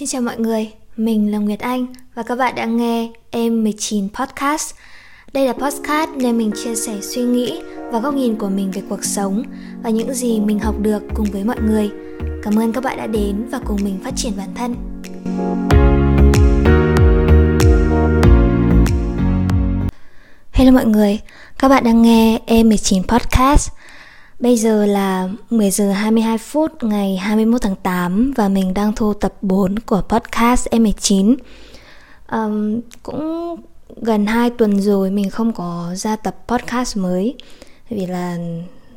Xin chào mọi người, mình là Nguyệt Anh và các bạn đang nghe Em 19 Podcast. Đây là podcast nơi mình chia sẻ suy nghĩ và góc nhìn của mình về cuộc sống và những gì mình học được cùng với mọi người. Cảm ơn các bạn đã đến và cùng mình phát triển bản thân. Hello mọi người, các bạn đang nghe Em 19 Podcast Bây giờ là 10 giờ 22 phút ngày 21 tháng 8 và mình đang thu tập 4 của podcast M19. Um, cũng gần 2 tuần rồi mình không có ra tập podcast mới. Vì là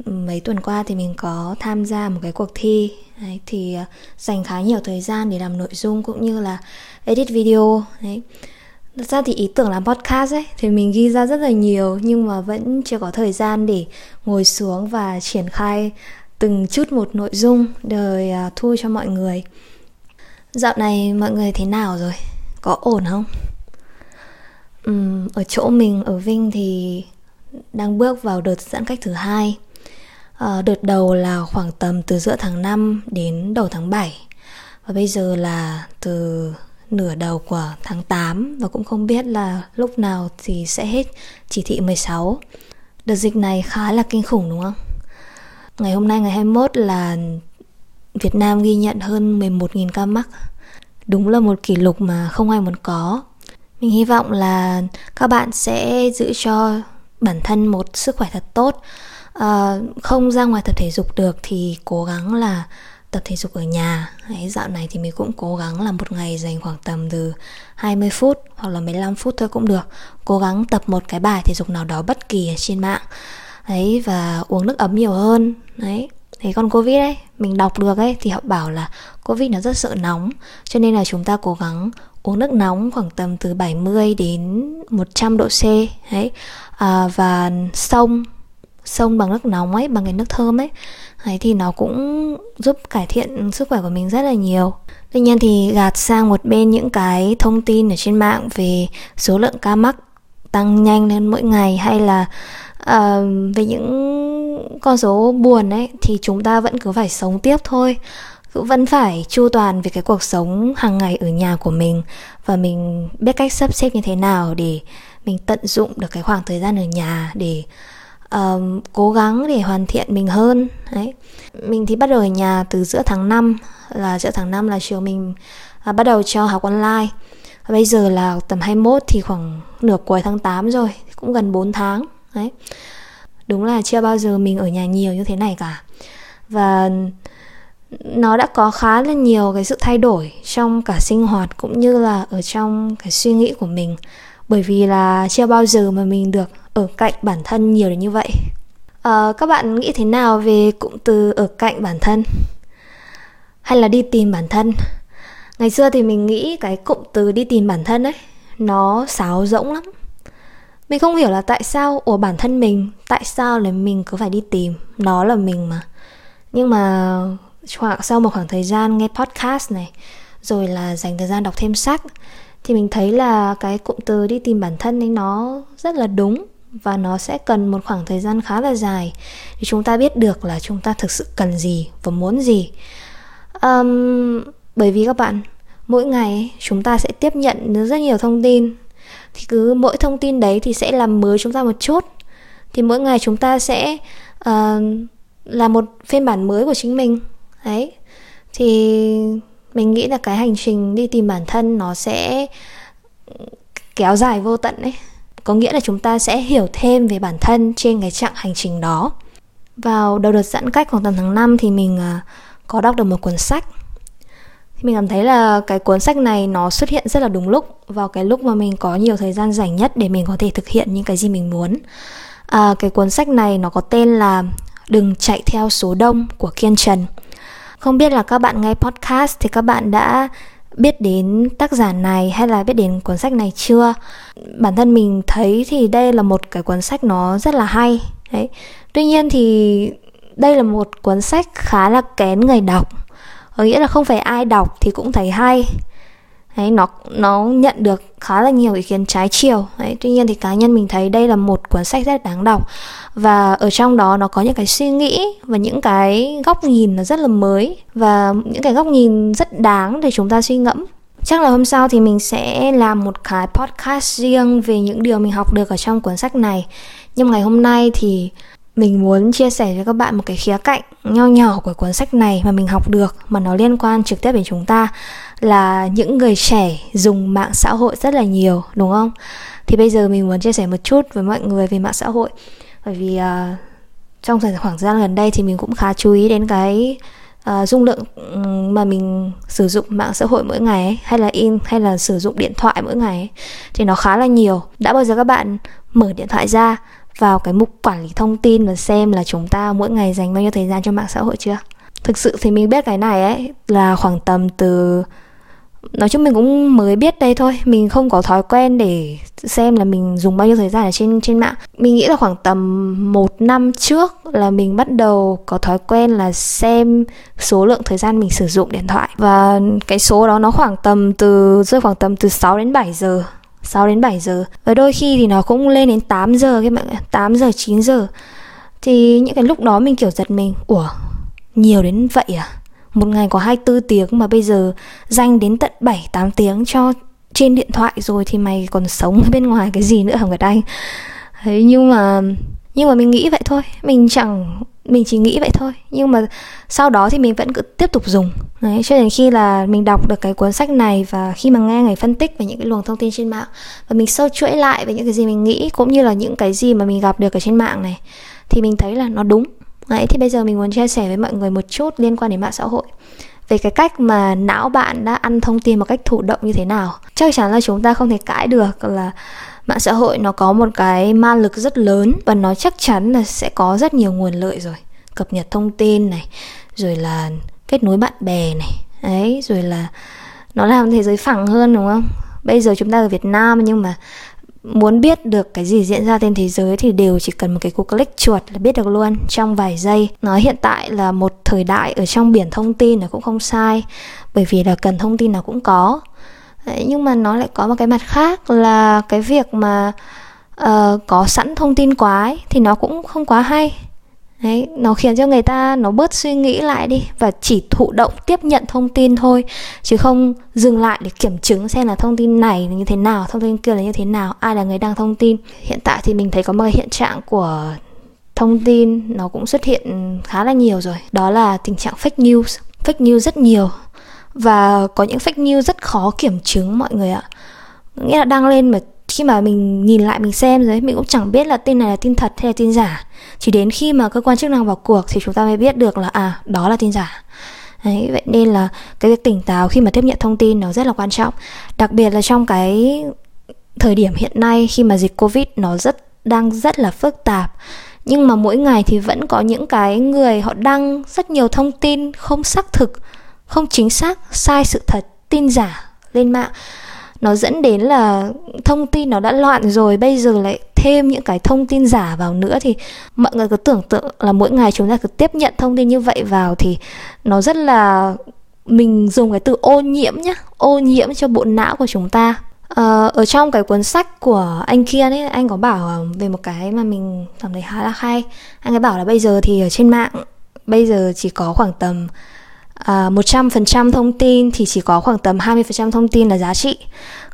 mấy tuần qua thì mình có tham gia một cái cuộc thi. Đấy, thì ờ, dành khá nhiều thời gian để làm nội dung cũng như là edit video. Đấy. Thật ra thì ý tưởng làm podcast ấy thì mình ghi ra rất là nhiều nhưng mà vẫn chưa có thời gian để ngồi xuống và triển khai từng chút một nội dung đời à, thu cho mọi người. Dạo này mọi người thế nào rồi? Có ổn không? Uhm, ở chỗ mình ở Vinh thì đang bước vào đợt giãn cách thứ hai. À, đợt đầu là khoảng tầm từ giữa tháng 5 đến đầu tháng 7 và bây giờ là từ nửa đầu của tháng 8 và cũng không biết là lúc nào thì sẽ hết chỉ thị 16. Đợt dịch này khá là kinh khủng đúng không? Ngày hôm nay ngày 21 là Việt Nam ghi nhận hơn 11.000 ca mắc. Đúng là một kỷ lục mà không ai muốn có. Mình hy vọng là các bạn sẽ giữ cho bản thân một sức khỏe thật tốt. À, không ra ngoài tập thể dục được thì cố gắng là tập thể dục ở nhà. Đấy, dạo này thì mình cũng cố gắng là một ngày dành khoảng tầm từ 20 phút hoặc là 15 phút thôi cũng được. Cố gắng tập một cái bài thể dục nào đó bất kỳ ở trên mạng. Đấy và uống nước ấm nhiều hơn. Đấy thế con covid ấy mình đọc được ấy thì họ bảo là covid nó rất sợ nóng. Cho nên là chúng ta cố gắng uống nước nóng khoảng tầm từ 70 đến 100 độ C. Đấy à, và sông sông bằng nước nóng ấy bằng cái nước thơm ấy. Đấy thì nó cũng giúp cải thiện sức khỏe của mình rất là nhiều. Tuy nhiên thì gạt sang một bên những cái thông tin ở trên mạng về số lượng ca mắc tăng nhanh lên mỗi ngày hay là uh, về những con số buồn ấy thì chúng ta vẫn cứ phải sống tiếp thôi. Vẫn phải chu toàn về cái cuộc sống hàng ngày ở nhà của mình và mình biết cách sắp xếp như thế nào để mình tận dụng được cái khoảng thời gian ở nhà để um, cố gắng để hoàn thiện mình hơn đấy. Mình thì bắt đầu ở nhà từ giữa tháng 5 là giữa tháng 5 là trường mình à, bắt đầu cho học online. Và bây giờ là tầm 21 thì khoảng nửa cuối tháng 8 rồi cũng gần 4 tháng đấy. Đúng là chưa bao giờ mình ở nhà nhiều như thế này cả. Và nó đã có khá là nhiều cái sự thay đổi trong cả sinh hoạt cũng như là ở trong cái suy nghĩ của mình. Bởi vì là chưa bao giờ mà mình được ở cạnh bản thân nhiều đến như vậy. À, các bạn nghĩ thế nào về cụm từ ở cạnh bản thân? Hay là đi tìm bản thân? Ngày xưa thì mình nghĩ cái cụm từ đi tìm bản thân ấy nó sáo rỗng lắm. Mình không hiểu là tại sao của bản thân mình tại sao là mình cứ phải đi tìm nó là mình mà. Nhưng mà khoảng sau một khoảng thời gian nghe podcast này rồi là dành thời gian đọc thêm sách thì mình thấy là cái cụm từ đi tìm bản thân ấy nó rất là đúng và nó sẽ cần một khoảng thời gian khá là dài để chúng ta biết được là chúng ta thực sự cần gì và muốn gì. Um, bởi vì các bạn mỗi ngày chúng ta sẽ tiếp nhận rất nhiều thông tin. Thì cứ mỗi thông tin đấy thì sẽ làm mới chúng ta một chút. Thì mỗi ngày chúng ta sẽ ờ, uh, là một phiên bản mới của chính mình. Đấy. Thì mình nghĩ là cái hành trình đi tìm bản thân nó sẽ ừ, kéo dài vô tận đấy có nghĩa là chúng ta sẽ hiểu thêm về bản thân trên cái chặng hành trình đó. Vào đầu đợt giãn cách khoảng tầm tháng 5 thì mình à, có đọc được một cuốn sách. Mình cảm thấy là cái cuốn sách này nó xuất hiện rất là đúng lúc vào cái lúc mà mình có nhiều thời gian rảnh nhất để mình có thể thực hiện những cái gì mình muốn. À, cái cuốn sách này nó có tên là đừng chạy theo số đông của kiên trần. Không biết là các bạn nghe podcast thì các bạn đã biết đến tác giả này hay là biết đến cuốn sách này chưa? Bản thân mình thấy thì đây là một cái cuốn sách nó rất là hay. Đấy. Tuy nhiên thì đây là một cuốn sách khá là kén người đọc. Có nghĩa là không phải ai đọc thì cũng thấy hay. Đấy, nó nó nhận được khá là nhiều ý kiến trái chiều. Đấy, tuy nhiên thì cá nhân mình thấy đây là một cuốn sách rất đáng đọc. Và ở trong đó nó có những cái suy nghĩ và những cái góc nhìn nó rất là mới và những cái góc nhìn rất đáng để chúng ta suy ngẫm. Chắc là hôm sau thì mình sẽ làm một cái podcast riêng về những điều mình học được ở trong cuốn sách này. Nhưng ngày hôm nay thì mình muốn chia sẻ với các bạn một cái khía cạnh nho nhỏ của cuốn sách này mà mình học được mà nó liên quan trực tiếp đến chúng ta là những người trẻ dùng mạng xã hội rất là nhiều đúng không? Thì bây giờ mình muốn chia sẻ một chút với mọi người về mạng xã hội. Bởi vì uh, trong thời gian gần đây thì mình cũng khá chú ý đến cái uh, dung lượng mà mình sử dụng mạng xã hội mỗi ngày ấy, hay là in hay là sử dụng điện thoại mỗi ngày ấy, thì nó khá là nhiều. Đã bao giờ các bạn mở điện thoại ra vào cái mục quản lý thông tin và xem là chúng ta mỗi ngày dành bao nhiêu thời gian cho mạng xã hội chưa? Thực sự thì mình biết cái này ấy là khoảng tầm từ nói chung mình cũng mới biết đây thôi. Mình không có thói quen để xem là mình dùng bao nhiêu thời gian ở trên trên mạng. Mình nghĩ là khoảng tầm một năm trước là mình bắt đầu có thói quen là xem số lượng thời gian mình sử dụng điện thoại. Và cái số đó nó khoảng tầm từ, rơi khoảng tầm từ 6 đến 7 giờ. 6 đến 7 giờ. Và đôi khi thì nó cũng lên đến 8 giờ các bạn 8 giờ 9 giờ. Thì những cái lúc đó mình kiểu giật mình. Ủa, nhiều đến vậy à? Một ngày có 24 tiếng mà bây giờ dành đến tận 7-8 tiếng cho trên điện thoại rồi Thì mày còn sống bên ngoài cái gì nữa hả Nguyệt Anh? Thế nhưng mà nhưng mà mình nghĩ vậy thôi. Mình chẳng mình chỉ nghĩ vậy thôi. Nhưng mà sau đó thì mình vẫn cứ tiếp tục dùng. Đấy, cho đến khi là mình đọc được cái cuốn sách này và khi mà nghe người phân tích về những cái luồng thông tin trên mạng và mình sâu chuỗi lại về những cái gì mình nghĩ cũng như là những cái gì mà mình gặp được ở trên mạng này thì mình thấy là nó đúng. Đấy, thì bây giờ mình muốn chia sẻ với mọi người một chút liên quan đến mạng xã hội. Về cái cách mà não bạn đã ăn thông tin một cách thụ động như thế nào. Chắc chắn là chúng ta không thể cãi được là mạng xã hội nó có một cái ma lực rất lớn và nó chắc chắn là sẽ có rất nhiều nguồn lợi rồi. Cập nhật thông tin này rồi là kết nối bạn bè này ấy rồi là nó làm thế giới phẳng hơn đúng không? Bây giờ chúng ta ở Việt Nam nhưng mà muốn biết được cái gì diễn ra trên thế giới thì đều chỉ cần một cái cú click chuột là biết được luôn. Trong vài giây nó hiện tại là một thời đại ở trong biển thông tin là cũng không sai bởi vì là cần thông tin nào cũng có. Đấy, nhưng mà nó lại có một cái mặt khác là cái việc mà uh, có sẵn thông tin quá ấy, thì nó cũng không quá hay. Đấy, nó khiến cho người ta nó bớt suy nghĩ lại đi và chỉ thụ động tiếp nhận thông tin thôi chứ không dừng lại để kiểm chứng xem là thông tin này là như thế nào thông tin kia là như thế nào ai là người đăng thông tin. Hiện tại thì mình thấy có một hiện trạng của thông tin nó cũng xuất hiện khá là nhiều rồi. Đó là tình trạng fake news fake news rất nhiều và có những fake news rất khó kiểm chứng mọi người ạ. Nghĩa là đăng lên mà khi mà mình nhìn lại mình xem rồi mình cũng chẳng biết là tin này là tin thật hay là tin giả. Chỉ đến khi mà cơ quan chức năng vào cuộc thì chúng ta mới biết được là à đó là tin giả. Đấy, vậy nên là cái việc tỉnh táo khi mà tiếp nhận thông tin nó rất là quan trọng. Đặc biệt là trong cái thời điểm hiện nay khi mà dịch covid nó rất đang rất là phức tạp. Nhưng mà mỗi ngày thì vẫn có những cái người họ đăng rất nhiều thông tin không xác thực không chính xác sai sự thật tin giả lên mạng nó dẫn đến là thông tin nó đã loạn rồi, bây giờ lại thêm những cái thông tin giả vào nữa thì mọi người cứ tưởng tượng là mỗi ngày chúng ta cứ tiếp nhận thông tin như vậy vào thì nó rất là, mình dùng cái từ ô nhiễm nhá, ô nhiễm cho bộ não của chúng ta. Ờ, ở trong cái cuốn sách của anh kia ấy, anh có bảo ờ, về một cái mà mình cảm thấy khá là hay. Anh ấy bảo là bây giờ thì ở trên mạng, bây giờ chỉ có khoảng tầm à, 100% thông tin thì chỉ có khoảng tầm 20% thông tin là giá trị.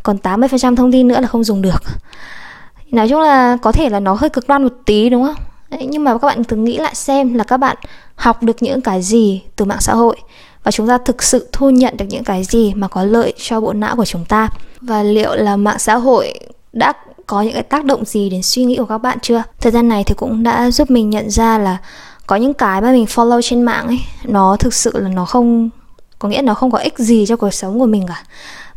Còn 80% thông tin nữa là không dùng được. Nói chung là có thể là nó hơi cực đoan một tí đúng không? Đấy, nhưng mà các bạn thử nghĩ lại xem là các bạn học được những cái gì từ mạng xã hội và chúng ta thực sự thu nhận được những cái gì mà có lợi cho bộ não của chúng ta. Và liệu là mạng xã hội đã có những cái tác động gì đến suy nghĩ của các bạn chưa? Thời gian này thì cũng đã giúp mình nhận ra là có những cái mà mình follow trên mạng ấy nó thực sự là nó không có nghĩa nó không có ích gì cho cuộc sống của mình cả.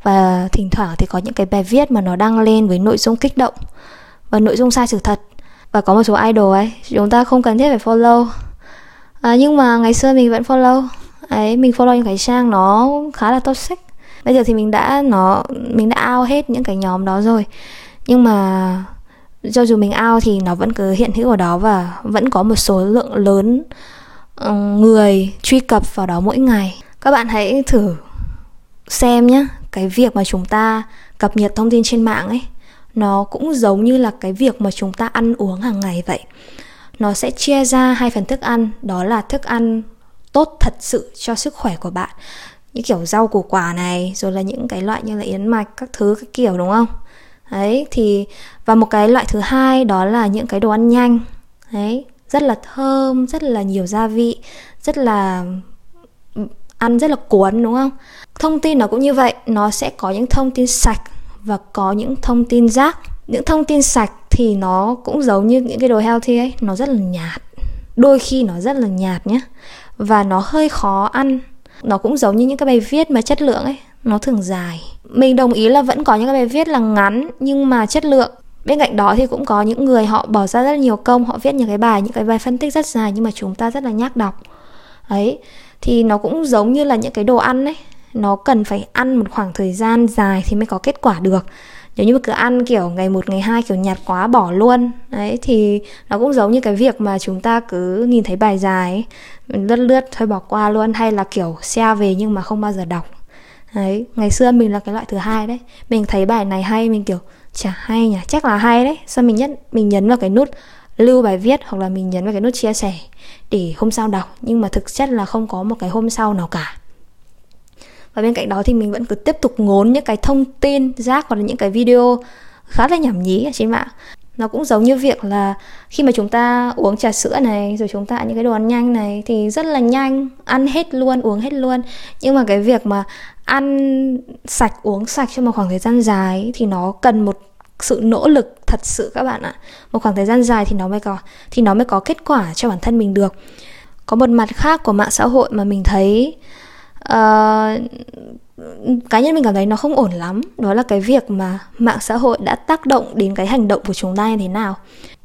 Và thỉnh thoảng thì có những cái bài viết mà nó đăng lên với nội dung kích động và nội dung sai sự thật. Và có một số idol ấy chúng ta không cần thiết phải follow. À, nhưng mà ngày xưa mình vẫn follow. Ấy mình follow những cái trang nó khá là toxic. Bây giờ thì mình đã nó mình đã out hết những cái nhóm đó rồi. Nhưng mà cho dù mình out thì nó vẫn cứ hiện hữu ở đó và vẫn có một số lượng lớn ờ, người truy cập vào đó mỗi ngày. Các bạn hãy thử xem nhé cái việc mà chúng ta cập nhật thông tin trên mạng ấy, nó cũng giống như là cái việc mà chúng ta ăn uống hàng ngày vậy. Nó sẽ chia ra hai phần thức ăn, đó là thức ăn tốt thật sự cho sức khỏe của bạn, như kiểu rau củ quả này, rồi là những cái loại như là yến mạch, các thứ, các kiểu, đúng không? Đấy, thì, và một cái loại thứ hai đó là những cái đồ ăn nhanh. Đấy, rất là thơm, rất là nhiều gia vị, rất là ăn rất là cuốn, đúng không? Thông tin nó cũng như vậy, nó sẽ có những thông tin sạch và có những thông tin rác. Những thông tin sạch thì nó cũng giống như những cái đồ healthy ấy, nó rất là nhạt. Đôi khi nó rất là nhạt nhé và nó hơi khó ăn. Nó cũng giống như những cái bài viết mà chất lượng ấy nó thường dài. Mình đồng ý là vẫn có những cái bài viết là ngắn nhưng mà chất lượng. Bên cạnh đó thì cũng có những người họ bỏ ra rất là nhiều công họ viết những cái bài những cái bài phân tích rất dài nhưng mà chúng ta rất là nhác đọc. Ấy thì nó cũng giống như là những cái đồ ăn ấy. Nó cần phải ăn một khoảng thời gian dài thì mới có kết quả được. Nếu như mà cứ ăn kiểu ngày một ngày hai kiểu nhạt quá bỏ luôn đấy thì nó cũng giống như cái việc mà chúng ta cứ nhìn thấy bài dài ấy, mình lướt lướt thôi bỏ qua luôn hay là kiểu xe về nhưng mà không bao giờ đọc đấy, ngày xưa mình là cái loại thứ hai đấy. Mình thấy bài này hay, mình kiểu, chả hay nhỉ, chắc là hay đấy. Sao mình nhất mình nhấn vào cái nút lưu bài viết hoặc là mình nhấn vào cái nút chia sẻ để hôm sau đọc. Nhưng mà thực chất là không có một cái hôm sau nào cả. Và bên cạnh đó thì mình vẫn cứ tiếp tục ngốn những cái thông tin, rác hoặc là những cái video khá là nhảm nhí ở trên mạng nó cũng giống như việc là khi mà chúng ta uống trà sữa này, rồi chúng ta ăn những cái đồ ăn nhanh này, thì rất là nhanh, ăn hết luôn, uống hết luôn. Nhưng mà cái việc mà ăn sạch, uống sạch trong một khoảng thời gian dài thì nó cần một sự nỗ lực thật sự các bạn ạ. Một khoảng thời gian dài thì nó mới có, thì nó mới có kết quả cho bản thân mình được. Có một mặt khác của mạng xã hội mà mình thấy uh, cá nhân mình cảm thấy nó không ổn lắm. Đó là cái việc mà mạng xã hội đã tác động đến cái hành động của chúng ta như thế nào.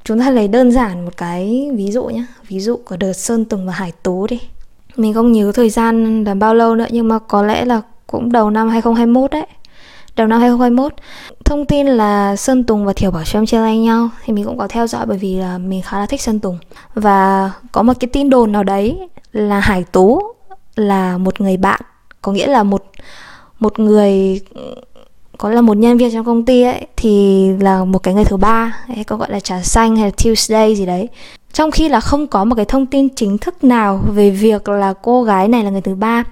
Chúng ta lấy đơn giản một cái ví dụ nhé ví dụ của đợt sơn tùng và hải tú đi. Mình không nhớ thời gian là bao lâu nữa nhưng mà có lẽ là cũng đầu năm 2021 đấy. Đầu năm 2021 thông tin là Sơn Tùng và thiểu Bảo Trâm chia tay nhau thì mình cũng có theo dõi bởi vì là mình khá là thích Sơn Tùng. Và có một cái tin đồn nào đấy là Hải Tú là một người bạn có nghĩa là một một người có là một nhân viên trong công ty ấy thì là một cái người thứ ba ấy có gọi là trà xanh hay là Tuesday gì đấy. Trong khi là không có một cái thông tin chính thức nào về việc là cô gái này là người thứ ba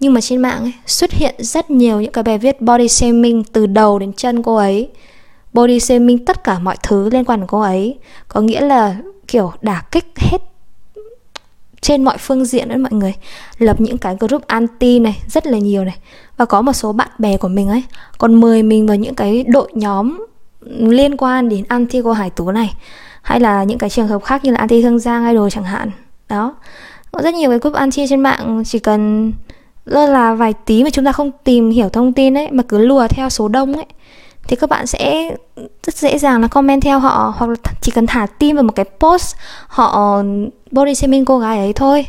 nhưng mà trên mạng ấy, xuất hiện rất nhiều những cái bài viết body shaming từ đầu đến chân cô ấy. Body shaming tất cả mọi thứ liên quan đến cô ấy. Có nghĩa là kiểu đả kích hết trên mọi phương diện đấy mọi người. Lập những cái group anti này, rất là nhiều này. Và có một số bạn bè của mình ấy, còn mời mình vào những cái đội nhóm liên quan đến anti cô hải tú này. Hay là những cái trường hợp khác như là anti thương giang idol chẳng hạn. Đó. Có rất nhiều cái group anti trên mạng, chỉ cần lơ là vài tí mà chúng ta không tìm hiểu thông tin ấy, mà cứ lùa theo số đông ấy thì các bạn sẽ rất dễ dàng là comment theo họ, hoặc là chỉ cần thả tim vào một cái post, họ body shaming cô gái ấy thôi.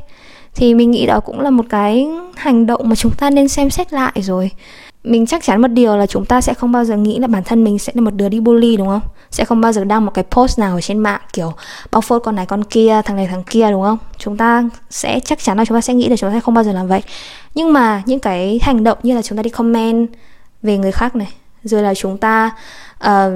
Thì mình nghĩ đó cũng là một cái hành động mà chúng ta nên xem xét lại rồi. Mình chắc chắn một điều là chúng ta sẽ không bao giờ nghĩ là bản thân mình sẽ là một đứa đi bully, đúng không? Sẽ không bao giờ đăng một cái post nào ở trên mạng kiểu, bao phốt con này con kia, thằng này thằng kia đúng không? Chúng ta sẽ, chắc chắn là chúng ta sẽ nghĩ là chúng ta sẽ không bao giờ làm vậy. Nhưng mà những cái hành động như là chúng ta đi comment về người khác này rồi là chúng ta uh,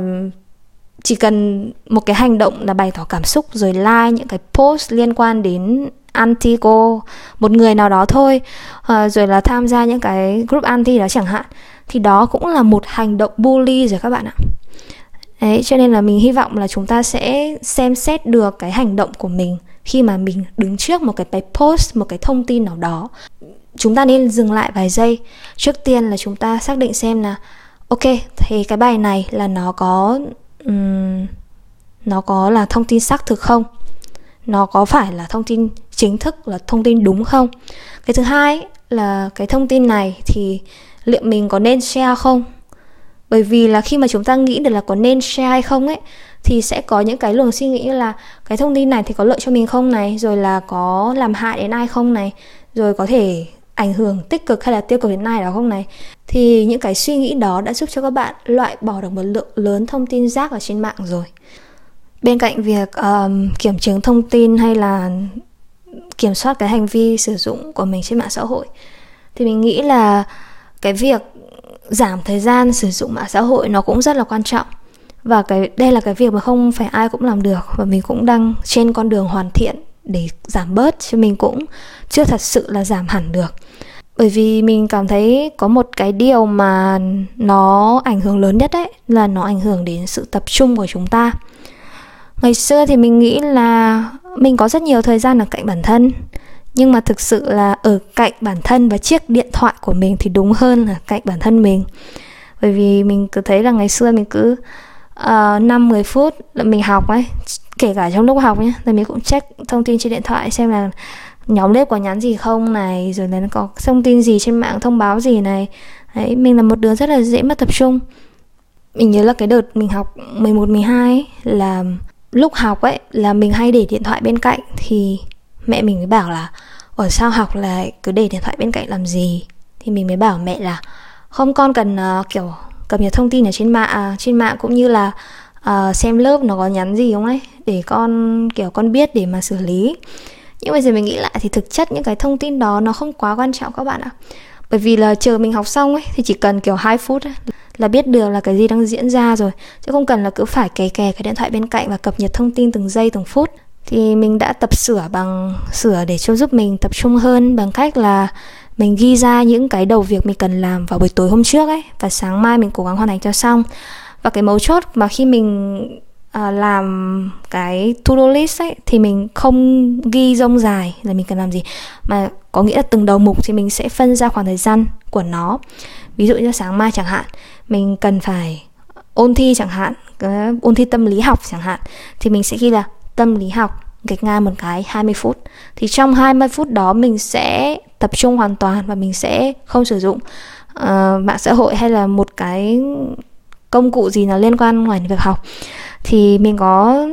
chỉ cần một cái hành động là bày tỏ cảm xúc rồi like những cái post liên quan đến anti cô một người nào đó thôi uh, rồi là tham gia những cái group anti đó chẳng hạn thì đó cũng là một hành động bully rồi các bạn ạ Đấy, cho nên là mình hy vọng là chúng ta sẽ xem xét được cái hành động của mình khi mà mình đứng trước một cái bài post, một cái thông tin nào đó. Chúng ta nên dừng lại vài giây. Trước tiên là chúng ta xác định xem là ok, thì cái bài này là nó có um, nó có là thông tin xác thực không? Nó có phải là thông tin chính thức là thông tin đúng không? Cái thứ hai là cái thông tin này thì liệu mình có nên share không? bởi vì là khi mà chúng ta nghĩ được là có nên share hay không ấy thì sẽ có những cái luồng suy nghĩ như là cái thông tin này thì có lợi cho mình không này rồi là có làm hại đến ai không này rồi có thể ảnh hưởng tích cực hay là tiêu cực đến ai đó không này? Thì những cái suy nghĩ đó đã giúp cho các bạn loại bỏ được một lượng lớn thông tin rác ở trên mạng rồi. Bên cạnh việc um, kiểm chứng thông tin hay là kiểm soát cái hành vi sử dụng của mình trên mạng xã hội thì mình nghĩ là cái việc giảm thời gian sử dụng mạng xã hội nó cũng rất là quan trọng. Và cái đây là cái việc mà không phải ai cũng làm được và mình cũng đang trên con đường hoàn thiện để giảm bớt chứ mình cũng chưa thật sự là giảm hẳn được bởi vì mình cảm thấy có một cái điều mà nó ảnh hưởng lớn nhất đấy là nó ảnh hưởng đến sự tập trung của chúng ta. Ngày xưa thì mình nghĩ là mình có rất nhiều thời gian ở cạnh bản thân nhưng mà thực sự là ở cạnh bản thân và chiếc điện thoại của mình thì đúng hơn là cạnh bản thân mình. Bởi vì mình cứ thấy là ngày xưa mình cứ uh, 5 10 phút là mình học ấy kể cả trong lúc học nhé là mình cũng check thông tin trên điện thoại xem là nhóm lớp có nhắn gì không này? Rồi là nó có thông tin gì trên mạng thông báo gì này? Đấy mình là một đứa rất là dễ mất tập trung. Mình nhớ là cái đợt mình học 11 12 ấy, là lúc học ấy là mình hay để điện thoại bên cạnh. Thì mẹ mình mới bảo là ở sao học là cứ để điện thoại bên cạnh làm gì? Thì mình mới bảo mẹ là không con cần uh, kiểu cập nhật thông tin ở trên mạng uh, trên mạng cũng như là uh, xem lớp nó có nhắn gì không ấy? Để con kiểu con biết để mà xử lý nhưng bây giờ mình nghĩ lại thì thực chất những cái thông tin đó nó không quá quan trọng các bạn ạ. Bởi vì là chờ mình học xong ấy thì chỉ cần kiểu 2 phút ấy, là biết được là cái gì đang diễn ra rồi. Chứ không cần là cứ phải kè kè cái điện thoại bên cạnh và cập nhật thông tin từng giây từng phút. Thì mình đã tập sửa bằng sửa để cho giúp mình tập trung hơn bằng cách là mình ghi ra những cái đầu việc mình cần làm vào buổi tối hôm trước ấy. Và sáng mai mình cố gắng hoàn thành cho xong. Và cái mấu chốt mà khi mình uh, làm cái to-do list ấy thì mình không ghi rông dài là mình cần làm gì. Mà có nghĩa là từng đầu mục thì mình sẽ phân ra khoảng thời gian của nó. Ví dụ như sáng mai chẳng hạn mình cần phải ôn thi chẳng hạn ờ, ôn thi tâm lý học chẳng hạn thì mình sẽ ghi là tâm lý học gạch ngang một cái 20 phút. Thì trong 20 phút đó mình sẽ tập trung hoàn toàn và mình sẽ không sử dụng uh, mạng xã hội hay là một cái công cụ gì nó liên quan ngoài việc học thì mình có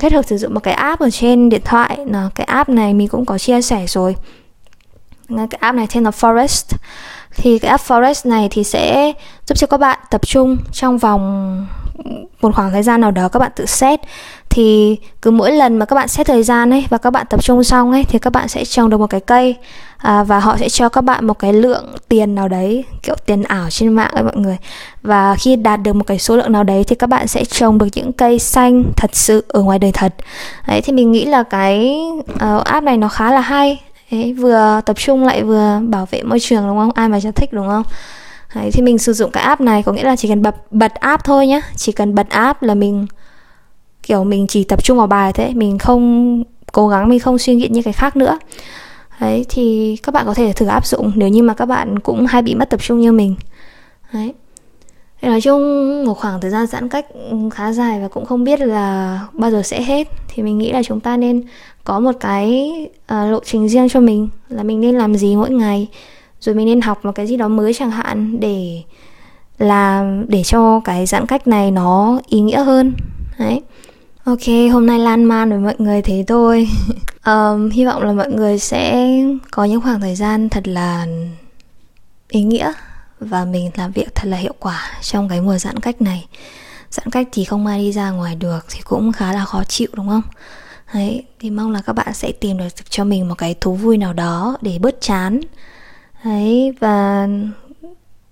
kết hợp sử dụng một cái app ở trên điện thoại. Là cái app này mình cũng có chia sẻ rồi. Cái app này tên là Forest. Thì cái app Forest này thì sẽ giúp cho các bạn tập trung trong vòng một khoảng thời gian nào đó các bạn tự set. Thì cứ mỗi lần mà các bạn set thời gian ấy và các bạn tập trung xong ấy, thì các bạn sẽ trồng được một cái cây à, và họ sẽ cho các bạn một cái lượng tiền nào đấy kiểu tiền ảo trên mạng ấy mọi người. Và khi đạt được một cái số lượng nào đấy thì các bạn sẽ trồng được những cây xanh thật sự ở ngoài đời thật. Đấy thì mình nghĩ là cái uh, app này nó khá là hay. Đấy, vừa tập trung lại vừa bảo vệ môi trường đúng không? Ai mà cho thích đúng không? Đấy, thì mình sử dụng cái app này có nghĩa là chỉ cần bật bật app thôi nhá. Chỉ cần bật app là mình kiểu mình chỉ tập trung vào bài thế. Mình không cố gắng mình không suy nghĩ những cái khác nữa đấy thì các bạn có thể thử áp dụng nếu như mà các bạn cũng hay bị mất tập trung như mình. Đấy. Thì nói chung một khoảng thời gian giãn cách khá dài và cũng không biết là bao giờ sẽ hết thì mình nghĩ là chúng ta nên có một cái uh, lộ trình riêng cho mình là mình nên làm gì mỗi ngày rồi mình nên học một cái gì đó mới chẳng hạn để làm để cho cái giãn cách này nó ý nghĩa hơn. Đấy ok hôm nay lan man với mọi người thế thôi. Um, hy vọng là mọi người sẽ có những khoảng thời gian thật là ý nghĩa và mình làm việc thật là hiệu quả trong cái mùa giãn cách này. Giãn cách thì không ai đi ra ngoài được thì cũng khá là khó chịu đúng không? Đấy thì mong là các bạn sẽ tìm được cho mình một cái thú vui nào đó để bớt chán. Đấy và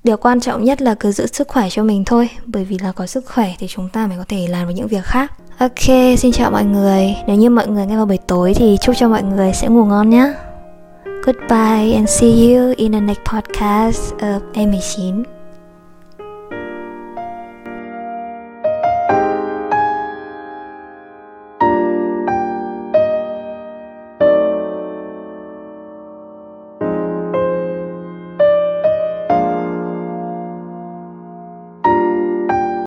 điều quan trọng nhất là cứ giữ sức khỏe cho mình thôi. Bởi vì là có sức khỏe thì chúng ta mới có thể làm được những việc khác ok, xin chào mọi người. Nếu như mọi người nghe vào buổi tối thì chúc cho mọi người sẽ ngủ ngon nhé. Goodbye and see you in the next podcast of M19